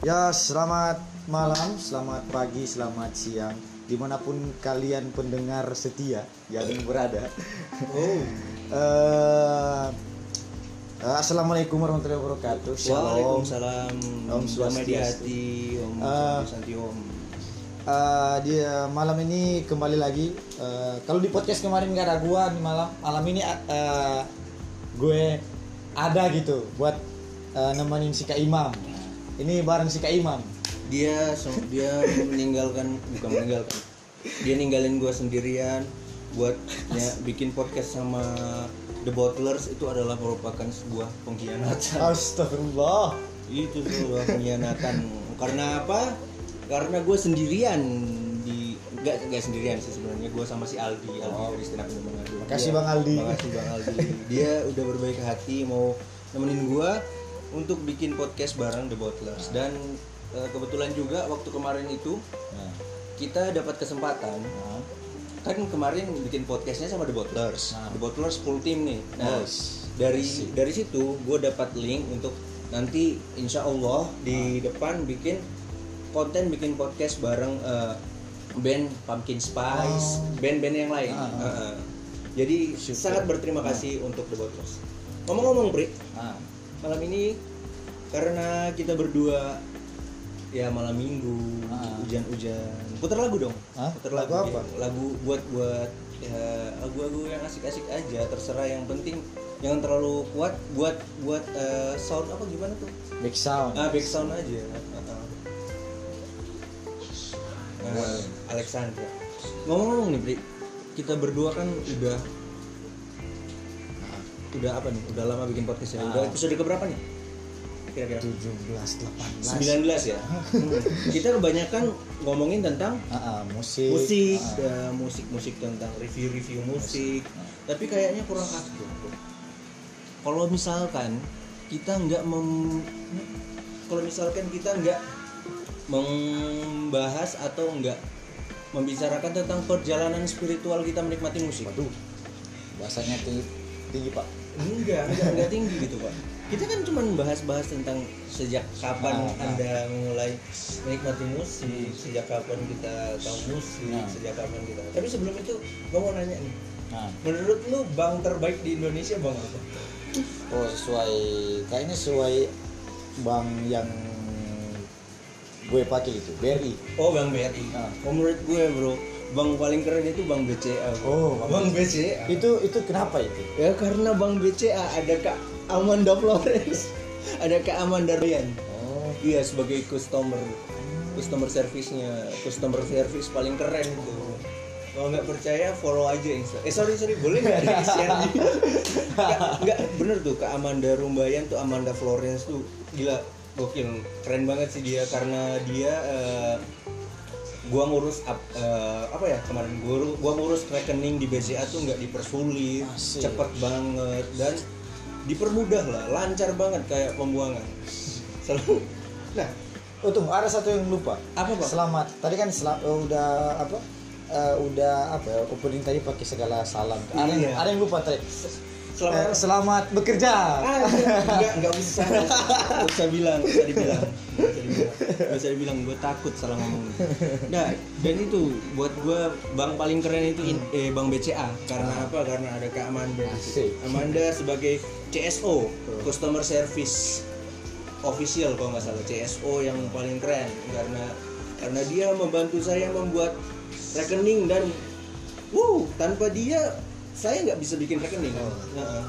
Ya, selamat malam, selamat pagi, selamat siang, di mana pun kalian pendengar setia yang berada. Oh. Eh, eh, Assalamualaikum warahmatullahi wabarakatuh. Shalom. Waalaikumsalam. Om di Swastiastu. Om Ah. Santi Om. Eh, dia malam ini kembali lagi. Eh, kalau di podcast kemarin nggak ada gua nih malam, malam ini eh, gue ada gitu buat eh, nemenin si Kak Imam. Ini bareng si Kak Imam. Dia dia meninggalkan bukan meninggalkan. Dia ninggalin gua sendirian buat ya, bikin podcast sama The Bottlers itu adalah merupakan sebuah pengkhianatan. Astagfirullah. itu sebuah pengkhianatan. Karena apa? Karena gue sendirian di nggak nggak sendirian sih sebenarnya gue sama si Aldi Aldi Oh. dari stand up. Makasih, Dia- Bang Aldi. makasih bang Aldi dia udah berbaik hati mau nemenin gue untuk bikin podcast bareng The Bottlers dan eh, kebetulan juga waktu kemarin itu Nah, kita dapat kesempatan nah. kan kemarin bikin podcastnya sama The Bottlers Nah. The Bottlers full team nih nah Nice. dari Asik. dari situ gue dapat link untuk nanti insya Allah di Ah. depan bikin konten bikin podcast bareng eh, band Pumpkin Spice Oh. band-band yang lain Ah, ah. Heeh. jadi Syukur. sangat berterima kasih untuk The Bottlers ngomong-ngomong Pri Nah. Malam ini karena kita berdua ya malam minggu Ah. hujan-hujan putar lagu dong Hah? putar Lagu lagu, apa? ya. lagu buat buat ya lagu-lagu yang asik-asik aja terserah yang penting jangan terlalu kuat buat buat eh, sound apa gimana tuh Back sound. ah back sound aja. Nah, Alexandra ngomong-ngomong nih Pri kita berdua kan udah udah apa nih udah lama bikin podcast ya udah Ah. episode keberapa nih kira-kira 17 18. 19 ya Hmm. kita kebanyakan ngomongin tentang Ah, ah, musik. musik ya, musik musik tentang review-review musik tapi kayaknya kurang afdol bro. kalau misalkan kita nggak mem kalau misalkan kita nggak membahas atau nggak membicarakan tentang perjalanan spiritual kita menikmati musik Waduh. Bahasanya tinggi, tinggi Pak. Enggak enggak enggak tinggi gitu pak kita kan cuma bahas-bahas tentang sejak kapan Nah, nah. anda mulai menikmati musik sejak kapan kita tahu musik Nah. sejak kapan kita tapi sebelum itu gue mau nanya nih Nah, menurut lu bang terbaik di Indonesia bang apa oh sesuai kayaknya sesuai bang yang gue pakai itu BRI. oh bang BRI Nah. oh, menurut gue bro bang paling keren itu bang BCA. Oh, bang BCA Itu itu kenapa itu? ya karena bang BCA ada kak Amanda Flores ada kak Amanda Ryan Oh, Iya sebagai customer customer service-nya customer service paling keren itu. Kalau nggak percaya follow aja Insta. Eh sorry sorry boleh nggak di share? nggak, nggak bener tuh ke Amanda Rumbayan tuh Amanda Florence tuh gila gokil keren banget sih dia karena dia eh, gua ngurus ap- eh, apa ya kemarin gua, gua ngurus rekening di BCA tuh nggak dipersulit Asik. cepet banget dan dipermudah lah lancar banget kayak pembuangan selalu nah oh tunggu ada satu yang lupa. Apa, Pak? Selamat. Tadi kan sel- eh, udah apa? eh, udah apa ya, opening tadi pakai segala salam. Ada yang, Iya. ada yang lupa tadi. Selamat. Eh, selamat bekerja. ah enggak enggak usah enggak usah bilang enggak usah dibilang. Enggak usah dibilang gue takut salah ngomong. Nah dan itu buat gue bang paling keren itu eh, bang BCA karena apa? Karena ada kak Amanda. Asik. Amanda sebagai CSO customer service official kalau nggak salah. CSO yang paling keren. Karena karena dia membantu saya membuat rekening dan wow tanpa dia saya nggak bisa bikin rekening. Nah,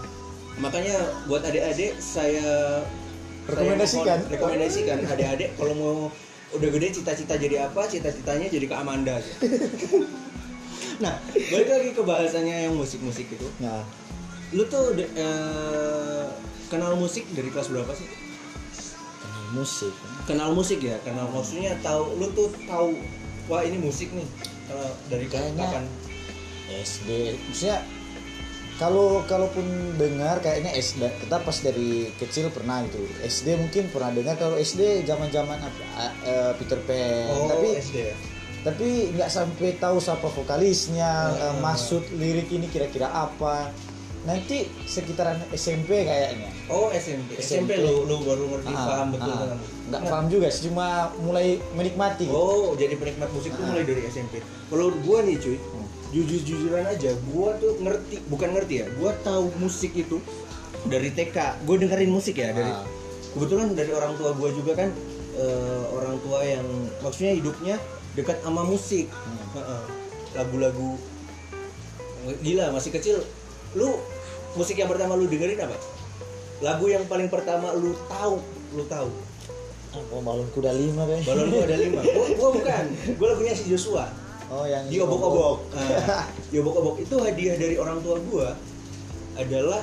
makanya buat adik-adik saya Rekomendasikan. saya rekomendasikan adik-adik kalau mau udah gede cita-cita jadi apa cita-citanya jadi ke Amanda aja. nah balik lagi ke bahasanya yang musik-musik itu. Nah, lu tuh de- eh, kenal musik dari kelas berapa sih? Ini musik. kenal musik ya kenal. Maksudnya tahu lu tuh tahu wah ini musik nih Kalau dari Kayaknya- kapan? SD maksudnya kalau kalaupun dengar kayaknya SD kita pas dari kecil pernah gitu SD mungkin pernah dengar kalau SD zaman zaman A- eh, Peter Pan oh tapi SD ya tapi nggak sampai tahu siapa vokalisnya eh, maksud lirik ini kira-kira apa nanti sekitaran SMP kayaknya Oh SMP. SMP, SMP. lu lu baru ngerti Ah, paham betul ah. kan? nggak Nah, paham juga sih cuma mulai menikmati gitu. Oh, jadi penikmat musik tuh Ah. mulai dari SMP. Kalau gua nih cuy, Hmm. Jujur-jujuran aja, gua tuh ngerti, bukan ngerti ya, gua tahu musik itu dari TK. Gua dengerin musik ya dari Ah. kebetulan dari orang tua gua juga kan eh, orang tua yang maksudnya hidupnya dekat sama musik. Hmm. Lagu-lagu gila masih kecil lu musik yang pertama lu dengerin apa? Lagu yang paling pertama lu tahu, lu tahu. oh, balon kuda lima deh Balon gua ada lima. Gua, gua bukan. Gua lagunya si Joshua. Oh yang Di obok-obok. Nah, di obok-obok itu hadiah dari orang tua gua adalah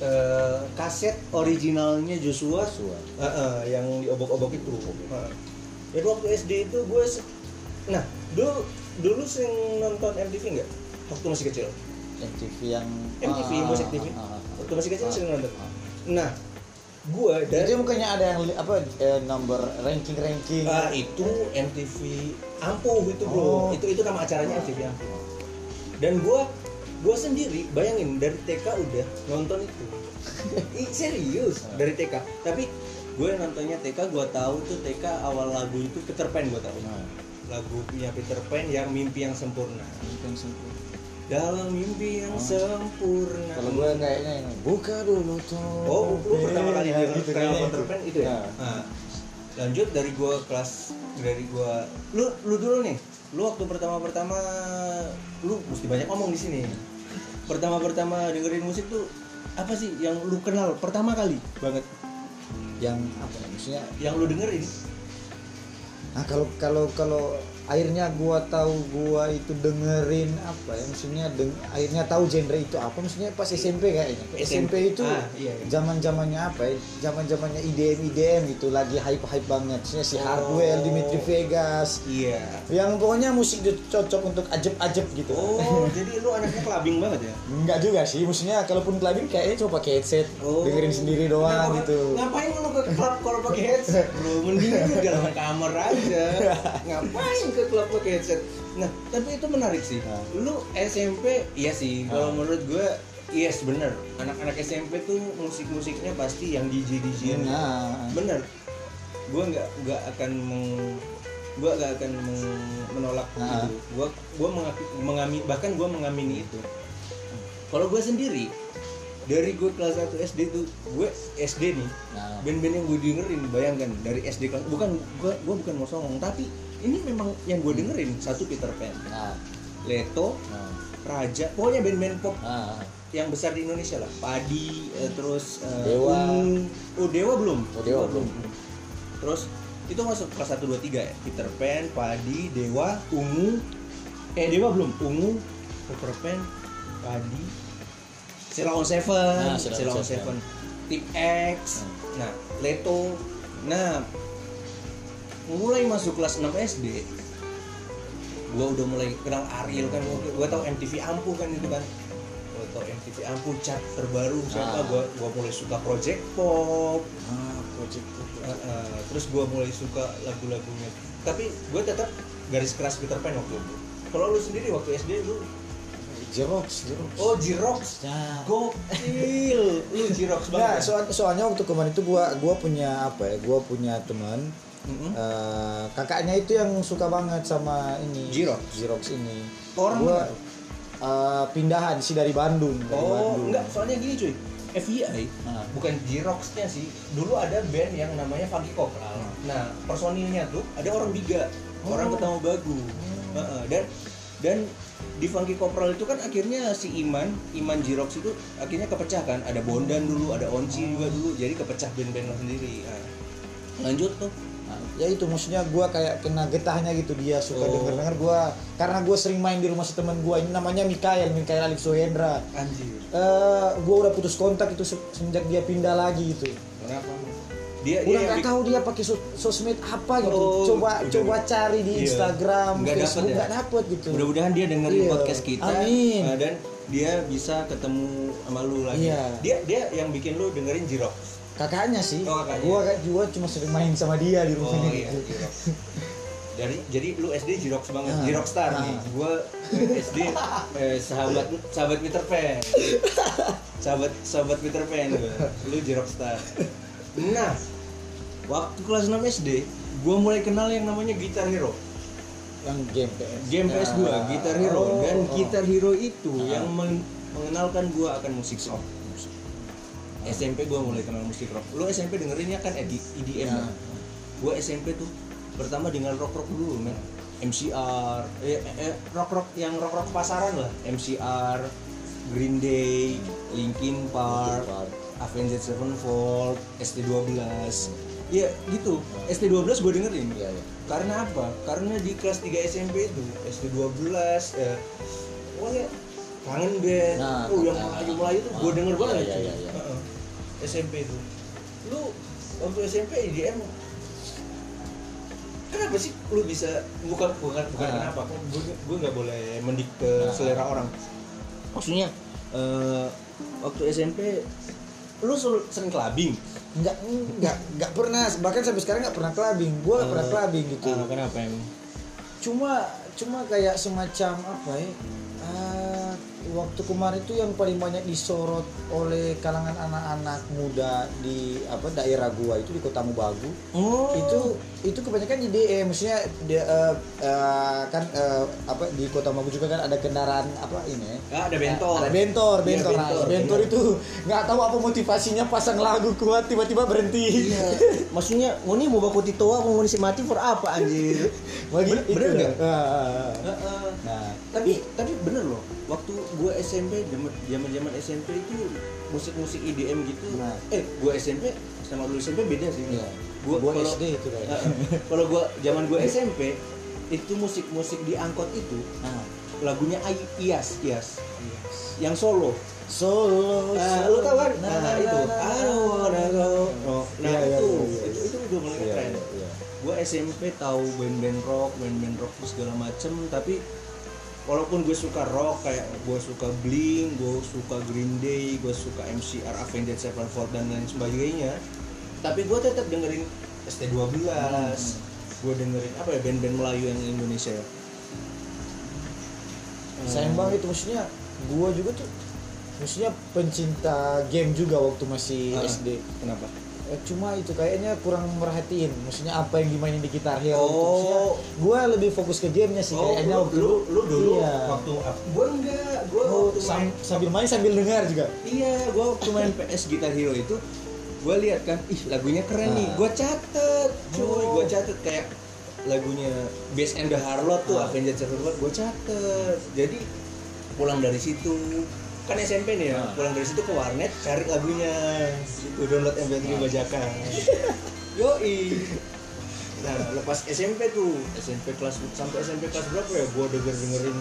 eh, kaset originalnya Joshua. Joshua. Heeh, yang di obok-obok itu. Heeh. Dan waktu SD itu gue nah dulu dulu sering nonton MTV nggak waktu masih kecil MTV yang MTV Ah, musik ah, TV ah, ah, ah. waktu masih kecil Ah, sering nonton ah. nah gue Jadi dari bukannya ada yang apa eh, nomor ranking ranking Ah, itu MTV Ampuh itu bro Oh. itu itu nama acaranya MTV Ampuh dan gue gue sendiri bayangin dari TK udah nonton itu Ih, serius dari TK tapi gue nontonnya TK gue tahu tuh TK awal lagu itu Peter Pan gue tahu Nah, lagu punya Peter Pan yang mimpi yang sempurna yang sempurna. dalam mimpi yang Oh. sempurna Kalau gue kayaknya yang buka dulu tuh. oh lu pertama kali Ya, gitu, Peter itu. Pan itu ya Nah. Nah, lanjut dari gua kelas dari gua lu lu dulu nih lu waktu pertama pertama lu mesti banyak ngomong di sini. Pertama pertama dengerin musik tuh apa sih yang lu kenal pertama kali banget? Yang apa ya, maksudnya? yang lu dengerin? Nah kalau kalau kalau akhirnya gua tahu gua itu dengerin apa ya maksudnya deng, akhirnya tahu genre itu apa maksudnya pas SMP kayaknya SMP, itu Ah, iya, iya. zaman zamannya apa ya zaman zamannya IDM IDM gitu lagi hype hype banget maksudnya si Oh. Hardwell Dimitri Vegas iya yang pokoknya musik itu cocok untuk ajeb-ajeb gitu oh jadi lu anaknya clubbing banget ya Enggak juga sih, maksudnya kalaupun clubbing kayaknya coba pakai headset, Oh. dengerin sendiri doang Kenapa- gitu. Ngapain lu ke klub kalau pakai headset? Bro, mending lu di dalam kamar aja. Ngapain ke klub pakai headset? Nah, tapi itu menarik sih. Nah. Lu SMP, iya sih. Kalau Nah. menurut gue, yes bener. Anak-anak SMP tuh musik-musiknya pasti yang DJ DJ. Nah, Bener. Gue nggak nggak akan meng gue gak akan meng- menolak Nah. itu gue gue mengami bahkan gue mengamini itu kalau gue sendiri dari gue kelas 1 SD tuh gue SD nih nah, band-band yang gue dengerin bayangkan dari SD kelas bukan gue gue bukan mau songong tapi ini memang yang gue dengerin satu Peter Pan nah, Leto nah, Raja pokoknya band-band pop nah. yang besar di Indonesia lah. Padi eh, terus eh, Dewa. Ungu. oh Dewa belum? Oh, Dewa belum. terus itu masuk kelas 1 2 3 ya? Peter Pan Padi Dewa Ungu. Eh Dewa belum? Ungu Peter Pan Padi. Sheila on Seven. Nah, Sheila on Sheila on Seven. Seven. Tip X. Nah Leto. Nah mulai masuk kelas 6 SD gua udah mulai kenal Ariel kan gua, gua tau MTV Ampuh kan itu kan gua tau MTV Ampuh chat terbaru siapa Ah. gua gua mulai suka Project Pop Ah, project. Uh, uh, terus gue mulai suka lagu-lagunya tapi gue tetap garis keras Peter Pan waktu itu kalau lu sendiri waktu SD lu Xerox. oh Jirox Nah. gokil lu Jirox Nah, banget ya? soal, soalnya waktu kemarin itu gua gua punya apa ya? Gua punya teman Eh, kakaknya itu yang suka banget sama ini Xerox? Xerox ini. Orang gua eh, pindahan sih dari Bandung. Dari oh Bandung. enggak soalnya gini cuy FBI Nah. bukan Jiroxnya sih dulu ada band yang namanya Funky Kopral Hmm. nah personilnya tuh ada orang biga orang Oh. ketemu bagu. Heeh, dan dan di Funky Kopral itu kan akhirnya si Iman Iman Jirox itu akhirnya kepecah kan ada Bondan dulu ada Onci juga dulu jadi kepecah band-band sendiri Nah, lanjut tuh Nah, ya itu maksudnya gua kayak kena getahnya gitu dia suka Oh. denger denger gua karena gua sering main di rumah si teman gua ini namanya Mikael Mikael Alif Sohendra anjir eh gua udah putus kontak itu se- semenjak dia pindah lagi gitu kenapa dia udah nggak tahu dia pakai sos- sosmed apa gitu Oh, coba udah. coba cari di Iya. Instagram Nggak dapet ya? dapet gitu mudah-mudahan dia dengerin Iya. podcast kita Amin. uh, dan dia bisa ketemu sama lu lagi Iya. dia dia yang bikin lu dengerin Jirox kakaknya sih Oh, kakaknya. gua kan juga cuma sering main sama dia di Oh rumahnya iya, gitu Jirox. Dari jadi lu SD Jirox banget, Ah, Jirox Star nih. ah. Gua SD eh, sahabat sahabat Peter Pan. sahabat sahabat Peter Pan gue lu Jirokstar nah waktu kelas 6 SD gue mulai kenal yang namanya Guitar Hero yang game PS game Ya. PS2 Guitar Hero Oh, dan oh. Guitar Hero itu Ah. yang men- mengenalkan gue akan musik rock SMP gue mulai kenal musik rock lu SMP dengerinnya kan ED- EDM Ya. ya. gue SMP tuh pertama dengan rock rock dulu men MCR eh, eh, rock rock yang rock rock pasaran lah MCR Green Day Linkin Park Park. Avenged Sevenfold ST12 ya gitu ST12 gue dengerin Iya, iya. karena apa? Karena di kelas 3 SMP itu SD12 ya pokoknya kangen band Nah, oh yang nah, Melayu Melayu tuh gue denger iya, banget iya, iya. Heeh. SMP itu. Lu waktu SMP IDM kenapa sih lu bisa bukan bukan bukan Ah. kenapa? Kan gue gue nggak boleh mendikte Ah. selera orang. Maksudnya eh, waktu SMP lu sering clubbing? Nggak nggak nggak pernah. Bahkan sampai sekarang nggak pernah clubbing. Gue nggak pernah Eh, clubbing gitu. Ah, kenapa emang? Cuma cuma kayak semacam apa ya waktu kemarin itu yang paling banyak disorot oleh kalangan anak-anak muda di apa daerah gua itu di kota Mubagu oh itu itu kebanyakan di DE maksudnya dia, eh, eh, kan eh, apa di kota Mubagu juga kan ada kendaraan apa ini Ah, ada bentor. ada bentor bentor Nah, bentor, bentor benar. itu nggak tahu apa motivasinya pasang lagu kuat tiba-tiba berhenti Iya. Maksudnya, nih mau baku titoa mau ngisi mati for apa anjir? Bagi Bener- bener nggak? Ah, ah, ah. Heeh. nah tapi tapi bener loh. Waktu gue SMP zaman zaman SMP itu musik-musik IDM gitu. Nah. Eh, gue SMP sama lu SMP beda sih. Iya. Gua, Gua kalau- SD itu. Heeh. Kalau gue zaman gue SMP itu musik-musik di angkot itu nah lagunya I- Ias Ias yang solo Solo. Nah, lu tau kan? Nah, itu. I don't wanna go. Oh, nah Iya, iya, itu, iya, iya, itu itu udah mulai keren. iya. Gue SMP tahu band-band rock, band-band rock segala macem, tapi walaupun gue suka rock kayak gue suka Blink, gue suka Green Day, gue suka MCR, Avenged Sevenfold dan lain sebagainya, tapi gue tetap dengerin ST12, gue dengerin apa ya band-band Melayu yang Indonesia ya. sayang banget itu maksudnya gua juga tuh maksudnya pencinta game juga waktu masih Ah. SD Kenapa? Eh, cuma itu kayaknya kurang merhatiin maksudnya apa yang dimainin di Guitar Hero itu. Oh. Maksudnya gua lebih fokus ke gamenya sih Oh, kayaknya lu, waktu lu, lu dulu iya. waktu gue enggak, gue Oh, waktu main, sam- sambil main sambil dengar juga iya, gue waktu main PS Guitar Hero itu, gue lihat kan, ih lagunya keren nih, Ah. gue catet, cuy, Oh. gue catet kayak lagunya Bass and the Harlot tuh, Ah. Avenged Sevenfold, gue catet, jadi pulang dari situ kan SMP nih ya, Ah. pulang dari situ ke warnet cari lagunya, gitu download MP3 Ah. bajakan, yoi. Nah, lepas SMP tuh, SMP kelas sampai SMP kelas berapa ya? Gua denger dengerin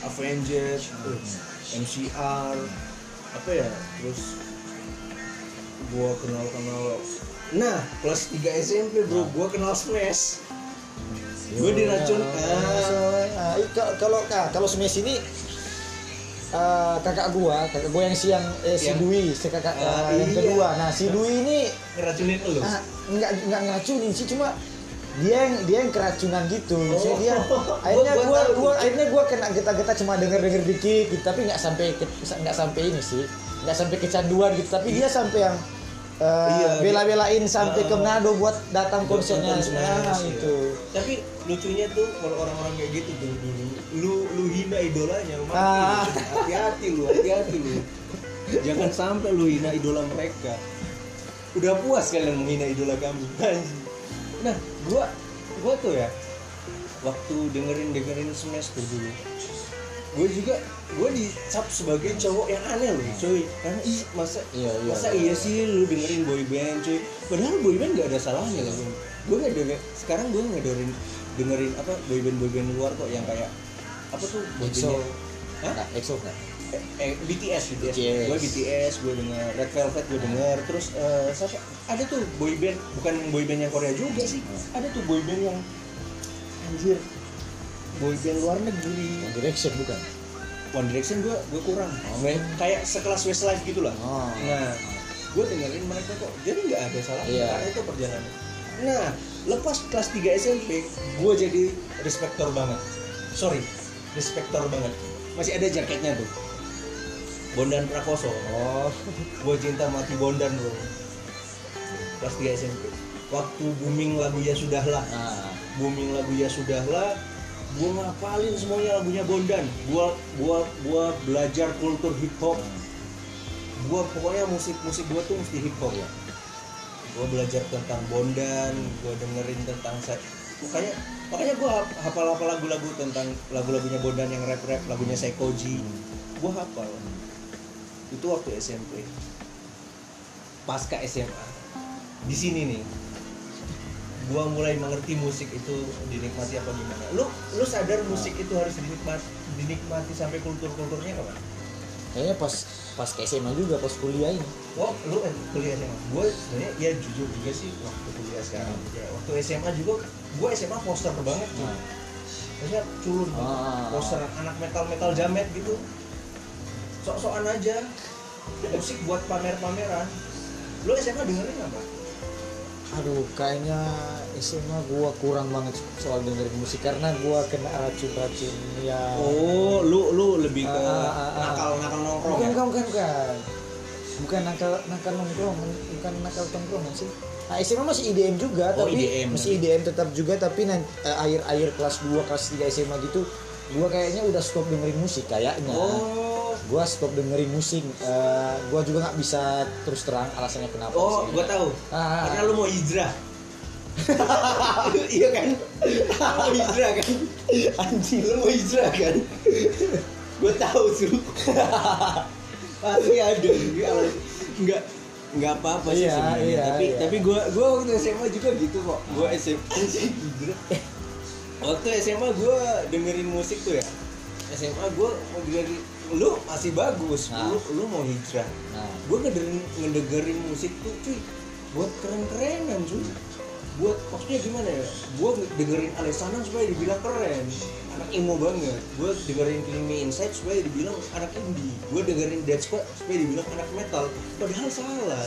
Avenged, tuh, MCR, apa ya? Terus gua kenal kenal. Nah, kelas 3 SMP bro, gua kenal Smash. Gua diracun. Ah. Ah, i- ka- kalau ka- kalau Smash ini eh, kakak gua, kakak gua yang siang eh, si Yang- Dwi, si kakak eh, yang iya. kedua. Nah, si Dwi ini Ngeracunin lu. ah, nggak nggak ngeracunin sih, cuma dia yang dia yang keracunan gitu. Jadi dia Oh, akhirnya gua- gua gua akhirnya gua kena kita cuma denger denger dikit gitu, tapi nggak sampai nggak sampai ini sih, nggak sampai kecanduan gitu. Tapi dia sampai yang eh, Iya, bela-belain sampai ke Ah. Manado buat datang konsernya. Nah, iya. itu. Tapi lucunya tuh kalau orang-orang kayak gitu tuh dulu lu lu hina idolanya mati Ah. lu. hati-hati lu hati-hati lu jangan sampai lu hina idola mereka udah puas kalian menghina idola kami nah gua gua tuh ya waktu dengerin dengerin smash tuh dulu gue juga gue dicap sebagai cowok yang aneh loh cuy karena ih masa Iya, iya, masa iya. iya sih lu dengerin boy band cuy padahal boy band gak ada salahnya lah gue nggak denger sekarang gue nggak dengerin dengerin apa boy band boy band luar kok yang kayak apa tuh? EXO. Hah? Nah, EXO kan? eh, eh, BTS BTS, BTS. gue BTS gue denger Red Velvet gue denger. Terus eh, siapa? Ada tuh boy band bukan boy band yang Korea juga sih. Ada tuh boy band yang anjir boy band luar negeri. One Direction bukan? One Direction gue gue kurang. Kayak- kayak sekelas Westlife gitu lah Oh. nah gue dengerin mereka kok. Jadi nggak ada salah Iya. karena itu perjalanan. Nah lepas kelas 3 SMP gue jadi respektor banget. Sorry respektor banget. Masih ada jaketnya tuh. Bondan Prakoso. Oh gue cinta mati Bondan bro. Kelas 3 SMP waktu booming lagunya sudahlah. Nah booming lagunya sudahlah gue ngapalin semuanya lagunya Bondan. Gua gua gua belajar kultur hip hop gua pokoknya musik musik gua tuh mesti hip hop ya. Gua belajar tentang Bondan gua dengerin tentang makanya makanya hap- hafal hafal lagu-lagu tentang lagu-lagunya Bondan yang rap rap lagunya Sekoji gua hafal. Itu waktu SMP pasca SMA di sini nih gua mulai mengerti musik itu dinikmati apa gimana. Lu lu sadar musik itu harus dinikmati dinikmati sampai kultur kulturnya kapan? Kayaknya pas pas ke SMA juga pas kuliah ini. Oh lu eh, kuliah SMA gue sebenarnya ya jujur juga sih waktu kuliah sekarang. Ya waktu SMA juga gue SMA poster banget tuh nah, maksudnya culun gitu. Ah. poster anak metal metal jamet gitu. Sok-sokan aja. Musik buat pamer-pameran. Lu SMA dengerin apa? Aduh kayaknya SMA gua kurang banget soal dengerin musik karena gua kena racun-racun ya. Oh lu lu lebih ke Ah, ah, ah, nakal nakal nongkrong bukan ya? bukan bukan. Bukan nakal nakal nongkrong bukan nakal tongkrongan sih nah SMA masih IDM juga Oh, tapi IDM. masih IDM tetap juga tapi nan- eh, akhir akhir kelas 2 kelas 3 SMA gitu gua kayaknya udah stop dengerin musik kayaknya. Oh. Gua stop dengerin musik Eh, gua juga nggak bisa terus terang alasannya kenapa oh sih. gue tahu. Ah. karena lu mau hijrah. Iya kan? Lu mau hijrah kan? Anjing lu mau hijrah kan? Gue tahu tuh pasti ada. Kalau nggak apa-apa sih Iya, sebenarnya iya, tapi iya. tapi gue gue waktu SMA juga gitu kok. Gue SMA waktu SMA gue dengerin musik tuh ya. SMA gue mau dengerin lu masih bagus. Nah. lu lu mau hijrah. Nah. Gue ngedengerin, ngedengerin musik tuh cuy buat keren-kerenan cuy. Buat maksudnya gimana ya? Gue dengerin Alessandro supaya dibilang keren anak emo banget. Gue dengerin Me Inside supaya dibilang anak indie. Gue dengerin Dead Squad supaya dibilang anak metal. Padahal salah.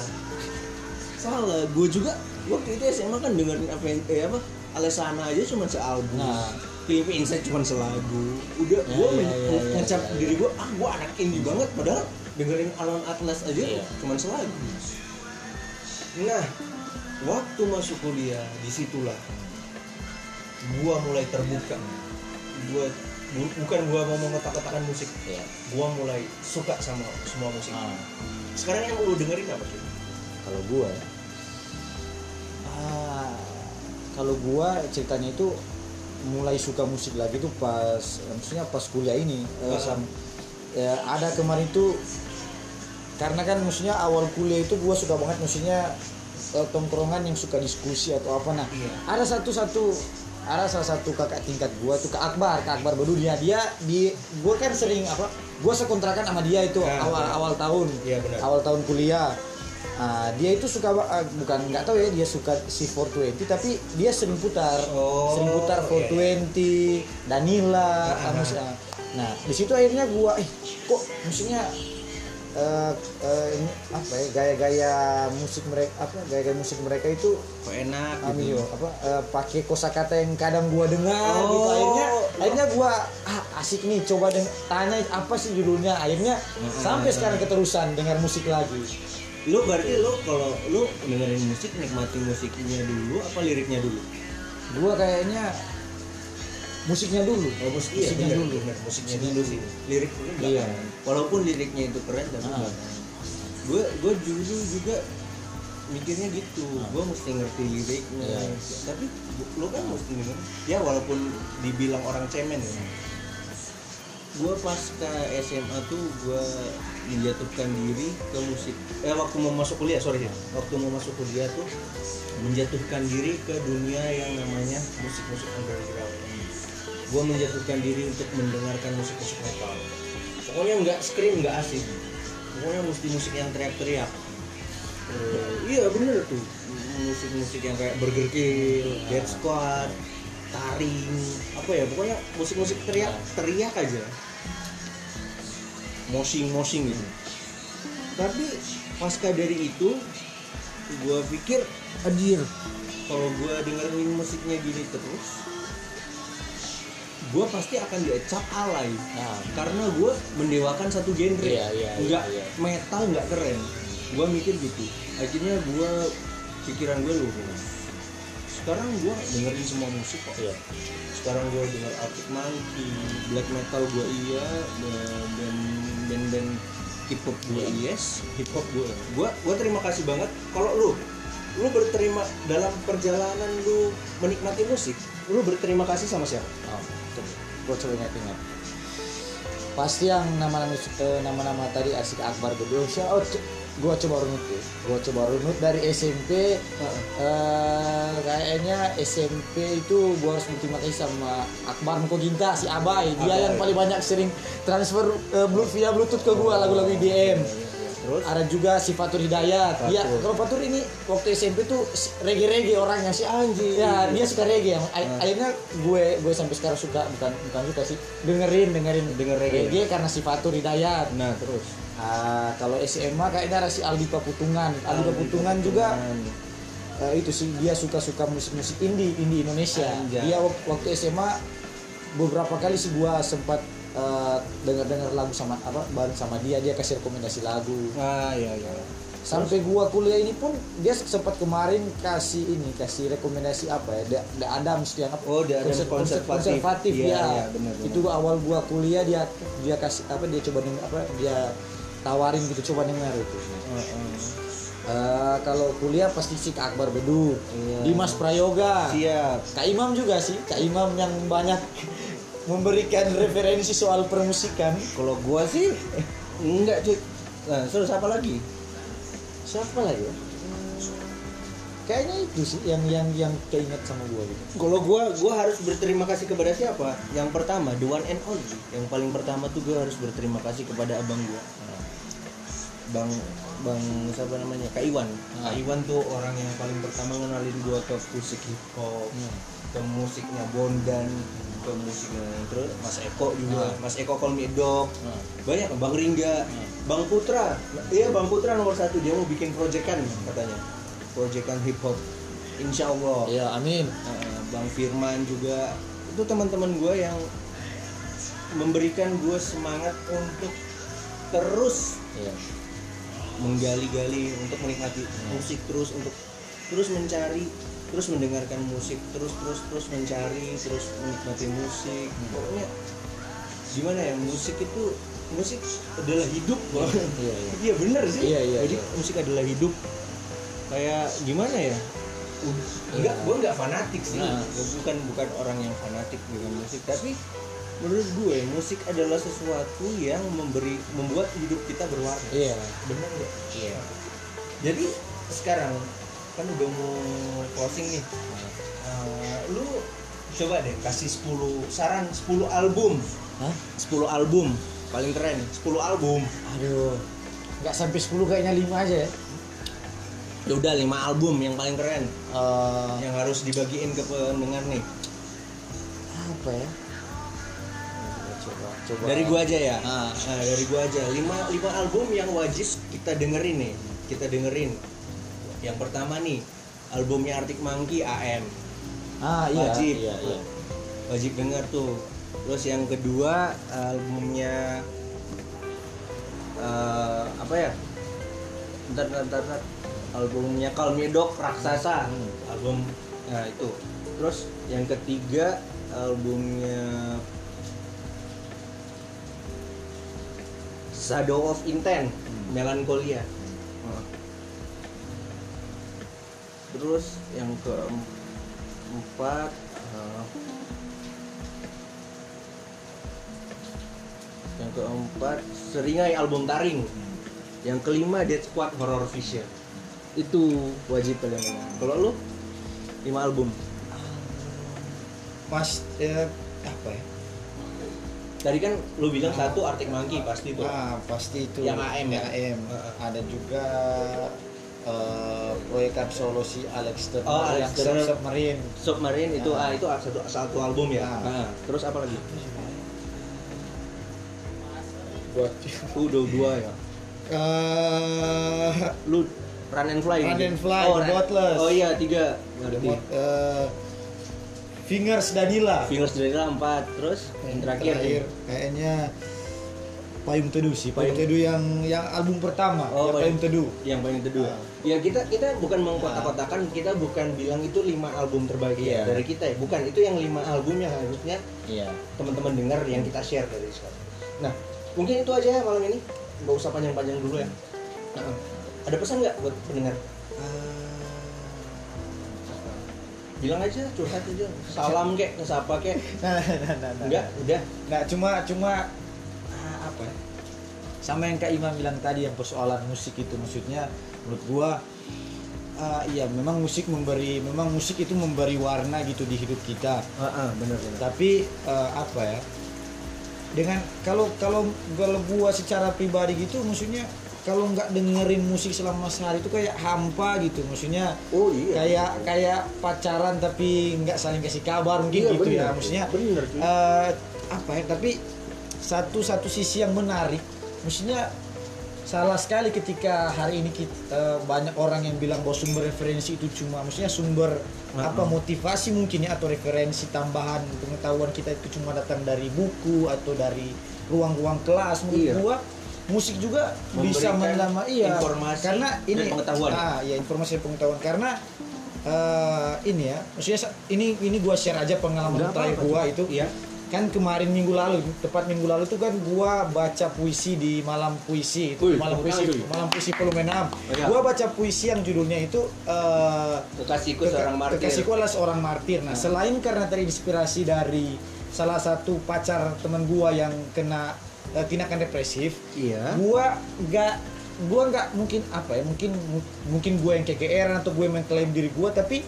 Salah. Gue juga waktu itu SMA kan dengerin apa eh, apa? Alessandro aja cuma sealbum. Nah. Me Inside cuma selagu. Udah Ya, gue ya, ya, ya, ngecap ya, ya. diri gue ah gue anak indie banget. Padahal dengerin Alon Atlas aja Iya. cuman selagu. Nah waktu masuk kuliah di situlah gua mulai terbuka gua bu- bukan gua mau mengotak-kotakan musik ya gua mulai suka sama semua musik Ah. sekarang yang lu dengerin apa sih kalau gua ya, ah, kalau gua ceritanya itu mulai suka musik lagi tuh pas maksudnya pas kuliah ini eh, Ah. sam- ya, ada kemarin tuh karena kan maksudnya awal kuliah itu gua suka banget maksudnya eh, tongkrongan yang suka diskusi atau apa nah Iya. ada satu satu ada salah satu kakak tingkat gua tuh Kak Akbar. Kak Akbar Badudia dia di gua kan sering apa gua sekontrakan sama dia itu Ah, awal benar. awal tahun. Iya, benar. awal tahun kuliah. Nah, dia itu suka ah, bukan nggak tahu ya dia suka si 420 tapi dia sering putar. Oh, sering putar iya, 420 Danila Ah, ah, musik- ah. nah di situ akhirnya gua eh kok musiknya eh, eh, ini apa ya gaya-gaya musik mereka apa gaya-gaya musik mereka itu kok enak Amin gitu. yo, apa eh, pakai kosakata yang kadang gua dengar gitu. Oh. akhirnya akhirnya gua ah, asik nih coba deng tanya apa sih judulnya? Akhirnya sampai sekarang keterusan dengar musik lagi. Lu berarti lu kalau lu dengerin musik nikmati musiknya dulu apa liriknya dulu? Gua kayaknya musiknya dulu Oh, musik, iya, musiknya bener, dulu bener. musiknya dulu sih lirik dulu Iya. belakangan. walaupun liriknya itu keren tapi Ah. gue gue dulu juga mikirnya gitu Ah. gue mesti ngerti liriknya Iya. tapi lu kan mesti denger ya walaupun dibilang orang cemen ya gue pas ke SMA tuh gue menjatuhkan diri ke musik eh waktu mau masuk kuliah sorry ya waktu mau masuk kuliah tuh menjatuhkan diri ke dunia yang namanya musik-musik underground gue menjatuhkan diri untuk mendengarkan musik-musik metal pokoknya nggak scream nggak asik pokoknya mesti musik yang teriak-teriak Eh, iya bener tuh musik-musik yang kayak Burger Kill, Dead Squad, Taring, apa ya pokoknya musik-musik teriak teriak aja, moshing-moshing gitu. Tapi pasca dari itu, gue pikir Anjir. kalau gue dengerin musiknya gini terus, gue pasti akan diecap alay. Nah, karena gue mendewakan satu genre. Iya, iya, nggak iya, iya. metal nggak keren. Gue mikir gitu. Akhirnya gue pikiran gue lurus sekarang gue dengerin semua musik kok. Iya. sekarang gue denger Arctic Monkey black metal gue iya dan band band hip hop gue yes hip hop gue gue gue terima kasih banget. Kalau lu lu berterima dalam perjalanan lu menikmati musik lu berterima kasih sama siapa? Oh, coba. Gua coba ingat-ingat. Pasti yang nama-nama eh, nama-nama tadi Asik Akbar Bedul. Oh, co- gua coba runut ya. Gua coba runut dari SMP eh kayaknya SMP itu gua harus berterima kasih sama Akbar Mko Ginta si Abai. Dia Abai. yang paling banyak sering transfer blu- via Bluetooth ke gua lagu-lagu IDM. Terus Ada juga si Fatur Hidayat. Fatur. kalau Fatur ini waktu SMP tuh reggae-reggae orangnya sih Anjing. Ya, dia suka reggae. A- Akhirnya gue gue sampai sekarang suka bukan bukan suka sih dengerin dengerin Denger reggae. karena si Fatur Hidayat. nah terus Ah, kalau SMA kayaknya ada si Aldi Paputungan. Aldi Paputungan juga eh, itu sih dia suka-suka musik-musik indie indie Indonesia. Anjay. Dia wak- waktu SMA beberapa kali sih gua sempat eh, dengar-dengar lagu sama apa bareng sama dia dia kasih rekomendasi lagu. Ah iya iya. Sampai gua kuliah ini pun dia sempat kemarin kasih ini kasih rekomendasi apa ya The, The Adams yang apa Oh, The Adams Konser- konservatif. konservatif Iya, ya iya, benar, benar. itu awal gua kuliah dia dia kasih apa dia coba denger apa dia tawarin gitu coba dengar itu. Eh, kalau kuliah pasti si Kak Akbar Bedu Iya. Dimas Prayoga. Siap. Kak Imam juga sih Kak Imam yang banyak memberikan referensi soal permusikan kalau gua sih enggak cuy nah terus apa lagi siapa lagi ya kayaknya itu sih yang yang yang keinget sama gua gitu Kalau gua gua harus berterima kasih kepada siapa? Yang pertama, the one and only. Yang paling pertama tuh gua harus berterima kasih kepada abang gua. Bang Bang siapa namanya? Kak Iwan. Ah. Kak Iwan tuh orang yang paling pertama ngenalin gua ke musik hip hop, Hmm. ke musiknya Bondan, ke musiknya terus Mas Eko juga. Ah. Mas Eko Dog. Nah, Banyak Bang Ringga, Hmm. Bang Putra. Iya Bang Putra nomor satu dia mau bikin proyekan katanya. Proyekan hip hop. Insya Allah. iya amin Uh, Bang Firman juga itu teman-teman gue yang memberikan gue semangat untuk terus iya menggali-gali untuk menikmati musik terus untuk terus mencari terus mendengarkan musik terus terus terus mencari terus menikmati musik. Pokoknya gimana ya musik itu musik adalah hidup Bang. iya iya iya. Bener sih. Iya, iya, jadi iya. musik adalah hidup. Kayak gimana ya? Enggak gue nggak fanatik sih. Nah. Bukan bukan orang yang fanatik dengan musik tapi menurut gue musik adalah sesuatu yang memberi membuat hidup kita berwarna. Iya. Bener nggak? Iya. Jadi sekarang kan udah mau closing nih. Eh, lu coba deh kasih 10 saran 10 album. Hah? 10 album paling keren 10 album. Aduh nggak sampai 10 kayaknya 5 aja ya. Ya udah 5 album yang paling keren. Eh, yang harus dibagiin ke pendengar nih. Apa ya? Coba coba. Dari gua aja ya? Ah. nah, dari gua aja. 5 lima album yang wajib kita dengerin nih. Kita dengerin yang pertama nih albumnya Arctic Monkey AM ah iya Wajib. iya iya wajib denger tuh terus yang kedua albumnya eh, apa ya bentar bentar bentar, bentar. albumnya Call Me Dog Raksasa Hmm. album nah itu terus yang ketiga albumnya Shadow of Intent Hmm. Melancholia Nah. Terus yang keempat eh, yang keempat Seringai album Taring. Yang kelima Dead Squad Horror Vision. Itu wajib kalian dengar kalau lu lima album. Mas eh, apa ya? Tadi kan lu bilang satu Arctic Monkey pasti tuh. Ah pasti itu Yang AM ya? AM Heeh. ada juga eh, proyek absolusi Alex Turner Oh, Alex Turner. submarine Submarine itu Ah. ah itu satu satu album ya Ah. Nah, terus apa lagi buat udah dua ya eh lu Run and Fly Run gitu? and Fly, oh, The Botless. oh iya tiga Berarti. mod- eh, Fingers Danila. Fingers Danila 4 terus yang terakhir, Terakhir, kayaknya Payung Teduh sih. Payung Payung- Teduh yang yang album pertama, Oh, yang Payung Teduh. yang paling kedua. Ah. Ya kita kita bukan mengkotak-kotakan, kita bukan bilang itu lima album terbaik ya Iya. dari kita ya. Bukan itu yang lima album yang harusnya Iya. teman-teman dengar yang kita share dari sekarang. Nah, mungkin itu aja ya malam ini. Gak usah panjang-panjang dulu ya. Nah, ada pesan nggak buat pendengar? Bilang aja, curhat aja. Salam kek, ngesapa kek. Nah, nah, nah, nah, nah. Enggak, udah. Nah, cuma cuma ah, ya? Sama yang Kak Imam bilang tadi yang persoalan musik itu maksudnya menurut gua ah, iya memang musik memberi memang musik itu memberi warna gitu di hidup kita. Heeh, benar benar. Tapi eh, apa ya? Dengan kalau kalau kalau gua secara pribadi gitu maksudnya kalau nggak dengerin musik selama sehari itu kayak hampa gitu maksudnya Oh iya. kayak kayak pacaran tapi nggak saling kasih kabar mungkin Iya, gitu ya bener. maksudnya Bener, cuy. eh, apa ya tapi satu satu sisi yang menarik maksudnya salah sekali ketika hari ini kita, banyak orang yang bilang bahwa sumber referensi itu cuma maksudnya sumber apa motivasi mungkin ya atau referensi tambahan pengetahuan kita itu cuma datang dari buku atau dari ruang-ruang kelas menurut Iya. gua musik juga bisa Memberikan menambah iya informasi karena dan ini pengetahuan. ah ya informasi dan pengetahuan karena eh, ini ya maksudnya ini ini gua share aja pengalaman terakhir gua itu Iya. Kan kemarin minggu lalu tepat minggu lalu tuh kan gua baca puisi di malam puisi itu Wih, malam puisi malam puisi Pelumenam Iya. gua baca puisi yang judulnya itu eh, Kekasihku Keka- seorang martir. Kekasihku adalah seorang martir. Nah, selain karena terinspirasi dari salah satu pacar teman gua yang kena eh, tindakan depresif, Iya. gua nggak gua nggak mungkin apa ya mungkin mungkin gua yang kegeeran atau gue yang mengklaim diri gua tapi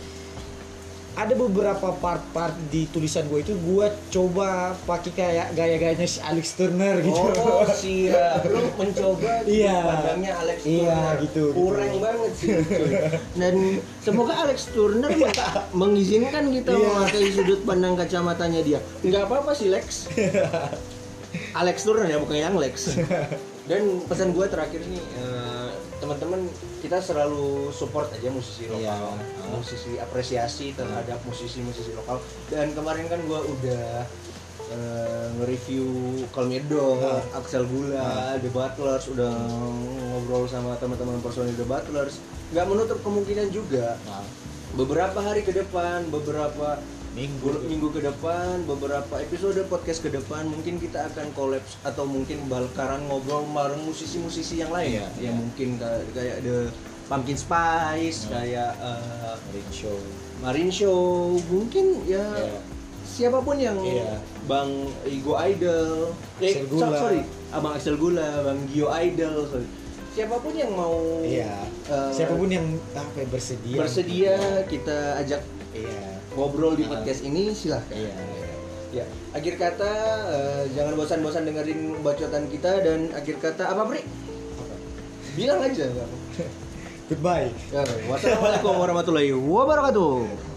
ada beberapa part-part di tulisan gue itu gue coba pakai kayak gaya-gayanya si Alex Turner gitu. Oh siap, lu mencoba Iya. pandangnya Alex Iya, Turner. gitu, gitu. Kurang banget sih. cuy. Dan semoga Alex Turner meng- mengizinkan kita Iya. memakai sudut pandang kacamatanya dia. Nggak apa-apa sih Lex. Alex Turner ya bukan yang Lex. Dan pesan gue terakhir nih eh, teman-teman kita selalu support aja musisi lokal, Iya. musisi apresiasi terhadap musisi-musisi lokal. Dan kemarin kan gue udah eh, nge-review Kalmedo, Ah. Axel Gula, The Butlers, udah ngobrol sama teman-teman personil The Butlers. Nggak menutup kemungkinan juga beberapa hari ke depan, beberapa minggu minggu ke depan, beberapa episode podcast ke depan mungkin kita akan kolaps atau mungkin bakaran ngobrol bareng musisi-musisi yang lain Iya, ya iya. mungkin kayak, The Pumpkin Spice, Iya. kayak eh, Ring show. Marin Show, mungkin ya Iya. siapa pun yang Iya. Bang Igo Idol, eh, Gula. so- sorry, Abang Axel Gula, Bang Gio Idol, sorry. siapa pun yang mau Iya. eh, Siapa pun yang apa ya, bersedia. bersedia kita ajak Iya. Ngobrol di podcast ini silahkan. Iya. Ya, akhir kata eh, jangan bosan-bosan dengerin bacotan kita dan akhir kata apa, Pri? Bilang aja. apa-apa. Goodbye. Ya, wassalamualaikum warahmatullahi wabarakatuh.